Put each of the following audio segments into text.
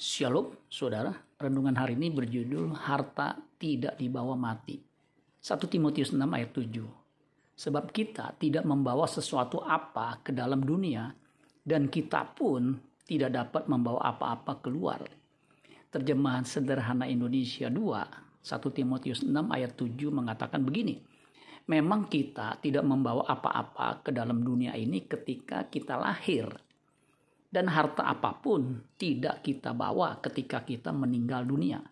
Shalom, saudara. Renungan hari ini berjudul Harta Tidak Dibawa Mati. 1 Timotius 6 ayat 7. Sebab kita tidak membawa sesuatu apa ke dalam dunia dan kita pun tidak dapat membawa apa-apa keluar. Terjemahan sederhana Indonesia 2, 1 Timotius 6 ayat 7 mengatakan begini. Memang kita tidak membawa apa-apa ke dalam dunia ini ketika kita lahir dan harta apa pun tidak kita bawa ketika kita meninggal dunia.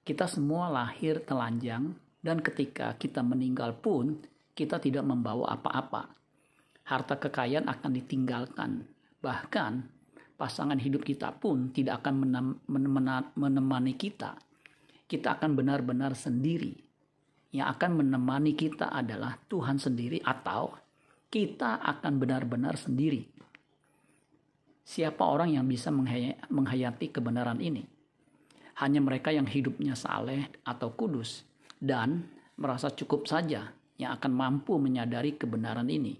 Kita semua lahir telanjang dan ketika kita meninggal pun kita tidak membawa apa-apa. Harta kekayaan akan ditinggalkan. Bahkan pasangan hidup kita pun tidak akan menemani kita. Kita akan benar-benar sendiri. Yang akan menemani kita adalah Tuhan sendiri atau kita akan benar-benar sendiri Siapa orang yang bisa menghayati kebenaran ini? Hanya mereka yang hidupnya saleh atau kudus dan merasa cukup saja yang akan mampu menyadari kebenaran ini.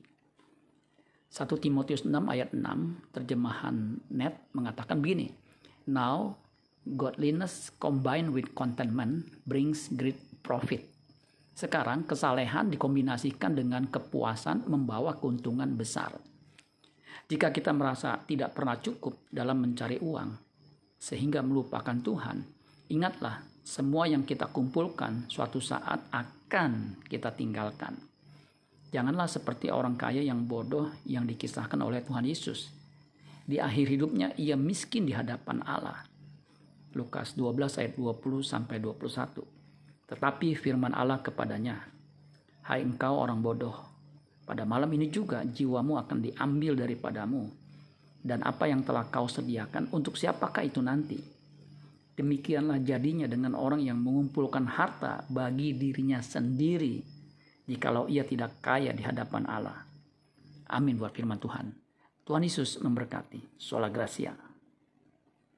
1 Timotius 6 ayat 6 terjemahan net mengatakan begini. Now godliness combined with contentment brings great profit. Sekarang kesalehan dikombinasikan dengan kepuasan membawa keuntungan besar. Jika kita merasa tidak pernah cukup dalam mencari uang, sehingga melupakan Tuhan, ingatlah semua yang kita kumpulkan suatu saat akan kita tinggalkan. Janganlah seperti orang kaya yang bodoh yang dikisahkan oleh Tuhan Yesus. Di akhir hidupnya ia miskin di hadapan Allah. Lukas 12 ayat 20 sampai 21. Tetapi firman Allah kepadanya, "Hai engkau orang bodoh, pada malam ini juga jiwamu akan diambil daripadamu. Dan apa yang telah kau sediakan untuk siapakah itu nanti? Demikianlah jadinya dengan orang yang mengumpulkan harta bagi dirinya sendiri jikalau ia tidak kaya di hadapan Allah. Amin buat firman Tuhan. Tuhan Yesus memberkati. Sola Gracia.